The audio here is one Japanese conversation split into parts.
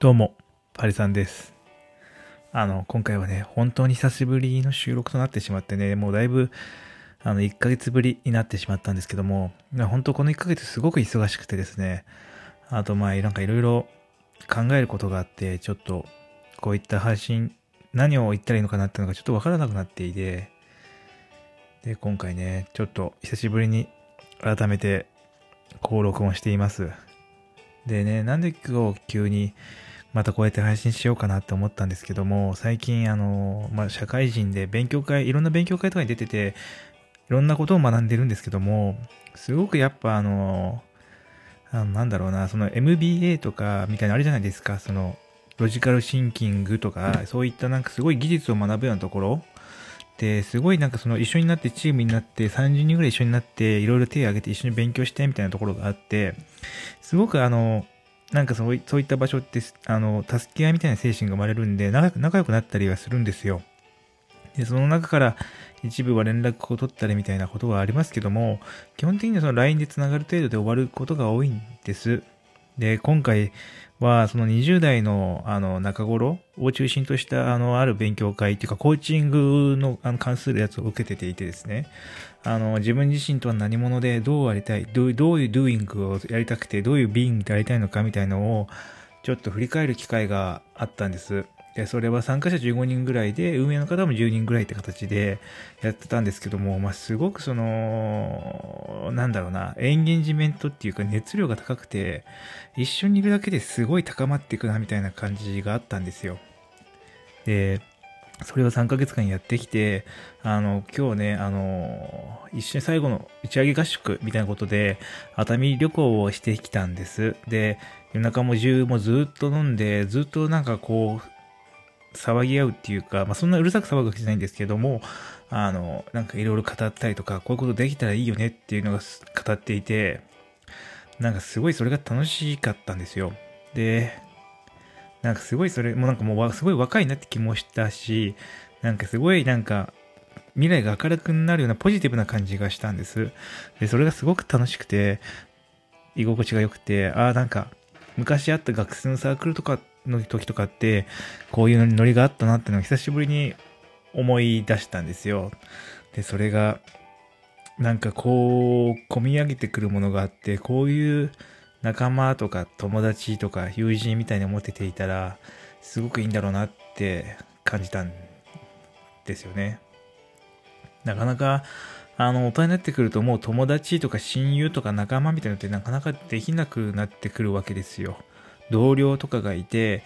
どうも、パリさんです。あの、今回はね、本当に久しぶりの収録となってしまってね、もうだいぶ、あの、1ヶ月ぶりになってしまったんですけども、本当この1ヶ月すごく忙しくてですね、あとまあ、なんかいろいろ考えることがあって、ちょっと、こういった配信、何を言ったらいいのかなっていうのがちょっとわからなくなっていて、で、今回ね、ちょっと久しぶりに改めて、こう録音しています。でね、なんで今日急にまたこうやって配信しようかなって思ったんですけども、最近あの、まあ、社会人で勉強会、いろんな勉強会とかに出てて、いろんなことを学んでるんですけども、すごくやっぱあの、あのなんだろうな、その MBA とかみたいなあるじゃないですか、その、ロジカルシンキングとか、そういったなんかすごい技術を学ぶようなところ。で、すごいなんかその一緒になってチームになって30人ぐらい一緒になっていろいろ手を挙げて一緒に勉強してみたいなところがあって、すごくあの、なんかそうそういった場所って、あの、助け合いみたいな精神が生まれるんで、仲仲良くなったりはするんですよ。で、その中から一部は連絡を取ったりみたいなことはありますけども、基本的にはその LINE で繋がる程度で終わることが多いんです。で、今回はその20代のあの中頃を中心としたあのある勉強会っていうかコーチングのあの関するやつを受けてていてですね、あの自分自身とは何者でどうありたい、どうどういう doing をやりたくて、どういう being でありたいのかみたいのをちょっと振り返る機会があったんです。で、それは参加者15人ぐらいで、運営の方も10人ぐらいって形でやってたんですけども、まあ、すごくその、なんだろうな、エンゲージメントっていうか熱量が高くて、一緒にいるだけですごい高まっていくなみたいな感じがあったんですよ。で、それを3ヶ月間やってきて、あの、今日ね、あの、一緒に最後の打ち上げ合宿みたいなことで、熱海旅行をしてきたんです。で、夜中も中もずっと飲んで、ずっとなんかこう、騒ぎ合うっていうか、まあ、そんなうるさく騒ぐわけじゃないんですけども、あの、なんかいろいろ語ったりとか、こういうことできたらいいよねっていうのが語っていて、なんかすごいそれが楽しかったんですよ。で、なんかすごいそれ、もうなんかもうすごい若いなって気もしたし、なんかすごいなんか未来が明るくなるようなポジティブな感じがしたんです。で、それがすごく楽しくて、居心地が良くて、ああ、なんか昔あった学生のサークルとかの時とかって、こういうノリがあったなってのを久しぶりに思い出したんですよ。で、それが、なんかこう、込み上げてくるものがあって、こういう仲間とか友達とか友人みたいに思ってていたら、すごくいいんだろうなって感じたんですよね。なかなか、あの、大人になってくるともう友達とか親友とか仲間みたいなのってなかなかできなくなってくるわけですよ。同僚とかがいて、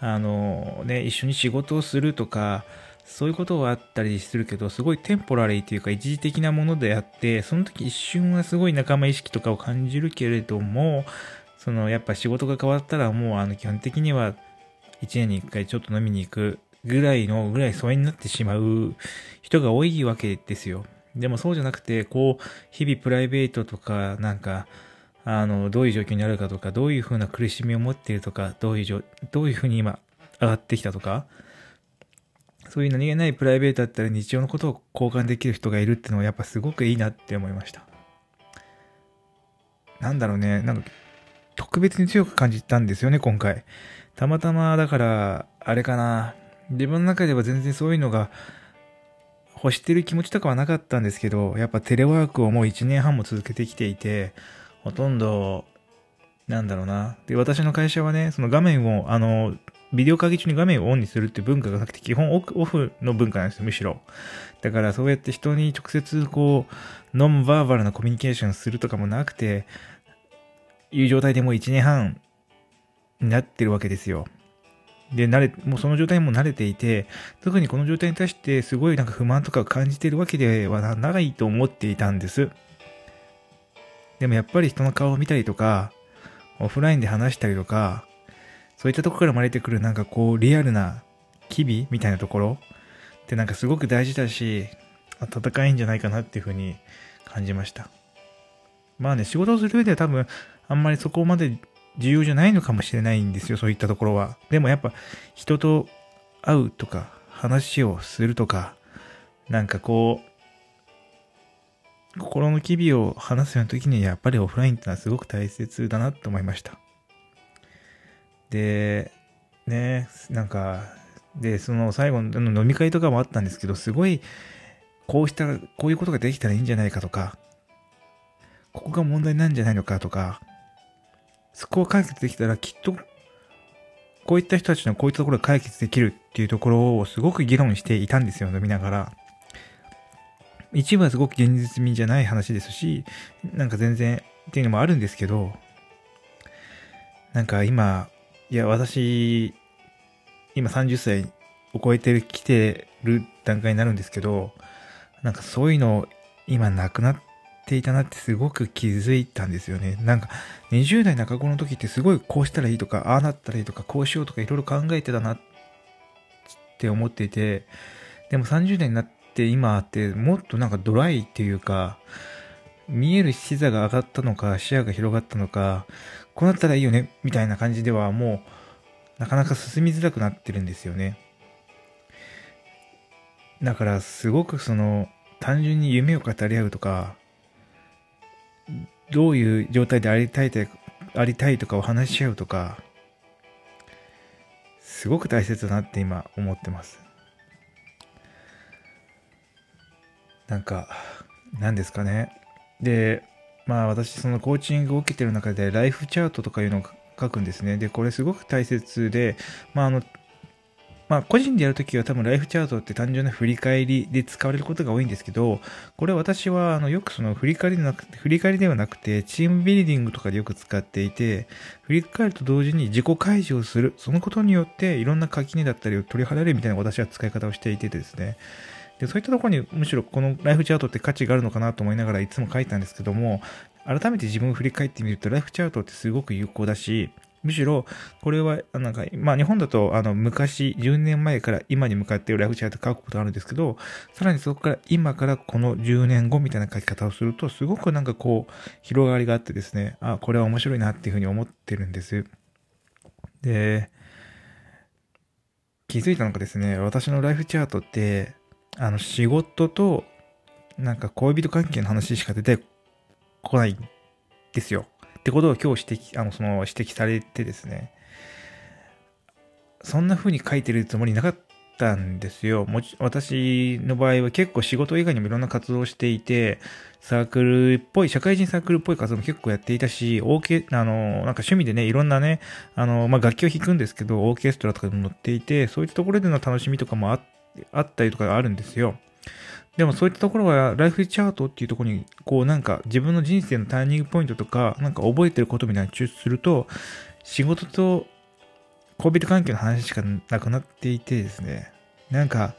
あの、ね、一緒に仕事をするとか、そういうことはあったりするけど、すごいテンポラリーというか一時的なものであって、その時一瞬はすごい仲間意識とかを感じるけれども、そのやっぱ仕事が変わったらもうあの基本的には一年に一回ちょっと飲みに行くぐらいの、ぐらい疎遠になってしまう人が多いわけですよ。でもそうじゃなくて、こう、日々プライベートとか、なんか、あの、どういう状況にあるかとか、どういうふうな苦しみを持っているとか、どういうじょ、どういうふうに今上がってきたとか、そういう何気ないプライベートだったり日常のことを交換できる人がいるっていうのはやっぱすごくいいなって思いました。なんだろうね、なんか特別に強く感じたんですよね、今回。たまたま、だから、あれかな、自分の中では全然そういうのが欲してる気持ちとかはなかったんですけど、やっぱテレワークをもう1年半も続けてきていて、ほとんど、なんだろうな。で、私の会社はね、その画面を、あの、ビデオ会議中に画面をオンにするって文化がなくて、基本オフの文化なんですよ、むしろ。だからそうやって人に直接こう、ノンバーバルなコミュニケーションするとかもなくて、いう状態でもう1年半になってるわけですよ。で、慣れ、もうその状態にも慣れていて、特にこの状態に対してすごいなんか不満とか感じてるわけではないと思っていたんです。でもやっぱり人の顔を見たりとか、オフラインで話したりとか、そういったとこから生まれてくるなんかこうリアルな機微みたいなところってなんかすごく大事だし、温かいんじゃないかなっていうふうに感じました。まあね、仕事をする上では多分あんまりそこまで重要じゃないのかもしれないんですよ、そういったところは。でもやっぱ人と会うとか話をするとか、なんかこう、心の機微を話すような時にやっぱりオフラインってのはすごく大切だなと思いました。で、ね、なんか、で、その最後の飲み会とかもあったんですけど、すごい、こうした、こういうことができたらいいんじゃないかとか、ここが問題なんじゃないのかとか、そこを解決できたらきっと、こういった人たちのこういったところが解決できるっていうところをすごく議論していたんですよ、飲みながら。一部はすごく現実味じゃない話ですし、なんか全然っていうのもあるんですけど、なんか今、いや、私、今30歳を超えてきてる段階になるんですけど、なんかそういうの今なくなっていたなってすごく気づいたんですよね。なんか20代中頃の時ってすごいこうしたらいいとか、ああなったらいいとか、こうしようとかいろいろ考えてたなって思っていて、でも30代になってって今ってもっとなんかドライっていうか、見える視座が上がったのか、視野が広がったのか、こうなったらいいよね、みたいな感じではもう、なかなか進みづらくなってるんですよね。だからすごくその、単純に夢を語り合うとか、どういう状態でありたいありたいとかを話し合うとか、すごく大切だなって今思ってます。なんか、何ですかね。で、まあ私そのコーチングを受けてる中でライフチャートとかいうのを書くんですね。で、これすごく大切で、まああの、まあ個人でやるときは多分ライフチャートって単純な振り返りで使われることが多いんですけど、これ私はあのよくその振り返りでなく振り返りではなくてチームビルディングとかでよく使っていて、振り返ると同時に自己開示をする。そのことによっていろんな垣根だったりを取り払えるみたいな私は使い方をしていてですね。で、そういったところにむしろこのライフチャートって価値があるのかなと思いながらいつも書いたんですけども、改めて自分を振り返ってみると、ライフチャートってすごく有効だし、むしろ、これは、なんか、まあ日本だと、あの、昔、10年前から今に向かってライフチャート書くことがあるんですけど、さらにそこから今からこの10年後みたいな書き方をすると、すごくなんかこう、広がりがあってですね、あ、これは面白いなっていうふうに思ってるんです。で、気づいたのがですね、私のライフチャートって、あの、仕事と、なんか恋人関係の話しか出てこないんですよ。ってことを今日指摘、あの、その指摘されてですね、そんな風に書いてるつもりなかったんですよ。もち、私の場合は結構仕事以外にもいろんな活動をしていて、サークルっぽい、社会人サークルっぽい活動も結構やっていたし、オーケあの、なんか趣味でね、いろんなね、あの、まあ、楽器を弾くんですけど、オーケストラとかでも乗っていて、そういったところでの楽しみとかもあって、あったりとかあるんですよ。でもそういったところは、ライフチャートっていうところに、こうなんか自分の人生のターニングポイントとか、なんか覚えてることみたいに抽出すると、仕事と恋人関係の話しかなくなっていてですね、なんか、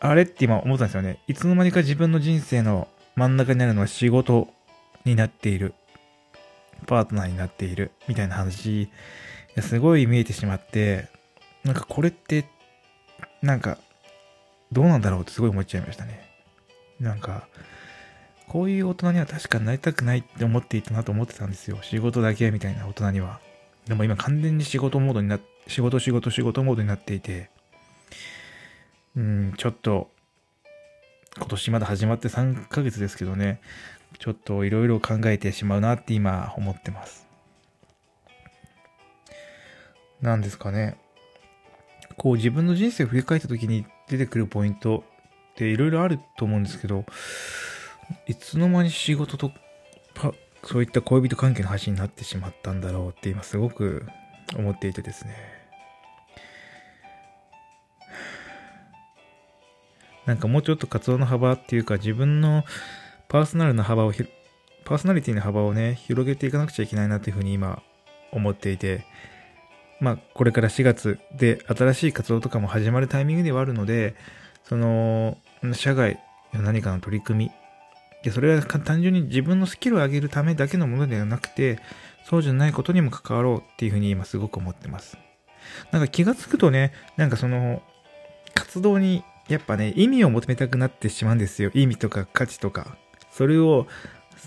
あれって今思ったんですよね。いつの間にか自分の人生の真ん中にあるのは仕事になっている。パートナーになっている。みたいな話がすごい見えてしまって、なんかこれって、なんかどうなんだろうってすごい思っちゃいましたね。なんか、こういう大人には確かになりたくないって思っていたなと思ってたんですよ。仕事だけみたいな大人には。でも今完全に仕事モードになって、仕事仕事仕事モードになっていて、うん、ちょっと、今年まだ始まって3ヶ月ですけどね、ちょっといろいろ考えてしまうなって今思ってます。なんですかね。こう自分の人生を振り返った時に出てくるポイントっていろいろあると思うんですけど、いつの間に仕事とそういった恋人関係の話になってしまったんだろうって今すごく思っていてですね。なんかもうちょっと活動の幅っていうか自分のパーソナルな幅をパーソナリティの幅をね、広げていかなくちゃいけないなっていうふうに今思っていて、まあ、これから4月で新しい活動とかも始まるタイミングではあるので、その、社外の何かの取り組み、でそれは単純に自分のスキルを上げるためだけのものではなくて、そうじゃないことにも関わろうっていうふうに今すごく思ってます。なんか気がつくとね、なんかその、活動にやっぱね、意味を求めたくなってしまうんですよ。意味とか価値とか。それを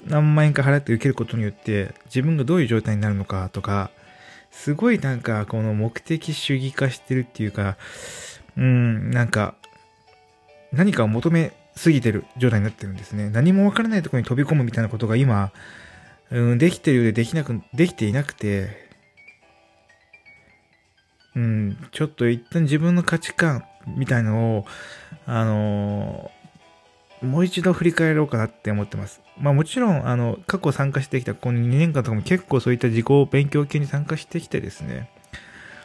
何万円か払って受けることによって、自分がどういう状態になるのかとか、すごいなんかこの目的主義化してるっていうか、うん、なんか、何かを求めすぎてる状態になってるんですね。何もわからないところに飛び込むみたいなことが今、うん、できてるようでできなく、できていなくて、うん、ちょっと一旦自分の価値観みたいのを、あのもう一度振り返ろうかなって思ってます。まあもちろん、あの、過去参加してきたこの2年間とかも結構そういった自己勉強系に参加してきてですね、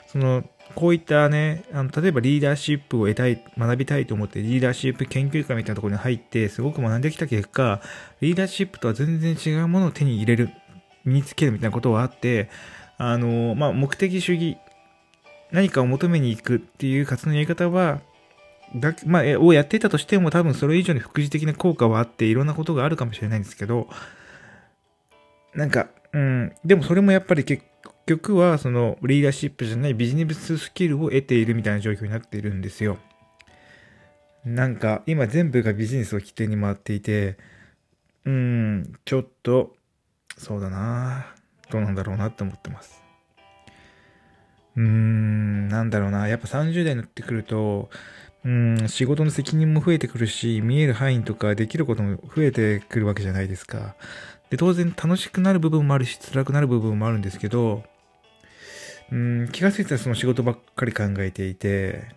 その、こういったね、あの例えばリーダーシップを得たい、学びたいと思ってリーダーシップ研究会みたいなところに入って、すごく学んできた結果、リーダーシップとは全然違うものを手に入れる、身につけるみたいなことはあって、あの、まあ目的主義、何かを求めに行くっていう活動のやり方は、だまあ、をやっていたとしても多分それ以上に副次的な効果はあっていろんなことがあるかもしれないんですけど、なんか、うん、でもそれもやっぱり結局はそのリーダーシップじゃないビジネススキルを得ているみたいな状況になっているんですよ。なんか今全部がビジネスを起点に回っていて、うん、ちょっと、そうだなどうなんだろうなって思ってます。うーん、なんだろうな。やっぱ30代になってくると、うん、仕事の責任も増えてくるし、見える範囲とかできることも増えてくるわけじゃないですか。で、当然楽しくなる部分もあるし、辛くなる部分もあるんですけど、うん、気がついたらその仕事ばっかり考えていて、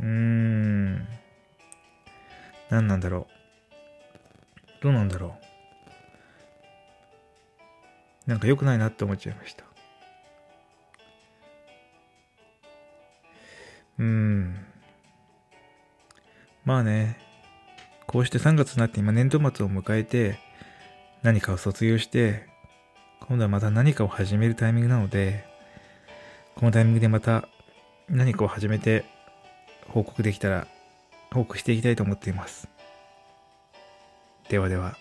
うーん、何なんだろう。どうなんだろう。なんか良くないなって思っちゃいました。うーん。まあね、こうして3月になって今年度末を迎えて、何かを卒業して、今度はまた何かを始めるタイミングなので、このタイミングでまた何かを始めて報告できたら報告していきたいと思っています。ではでは、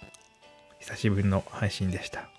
久しぶりの配信でした。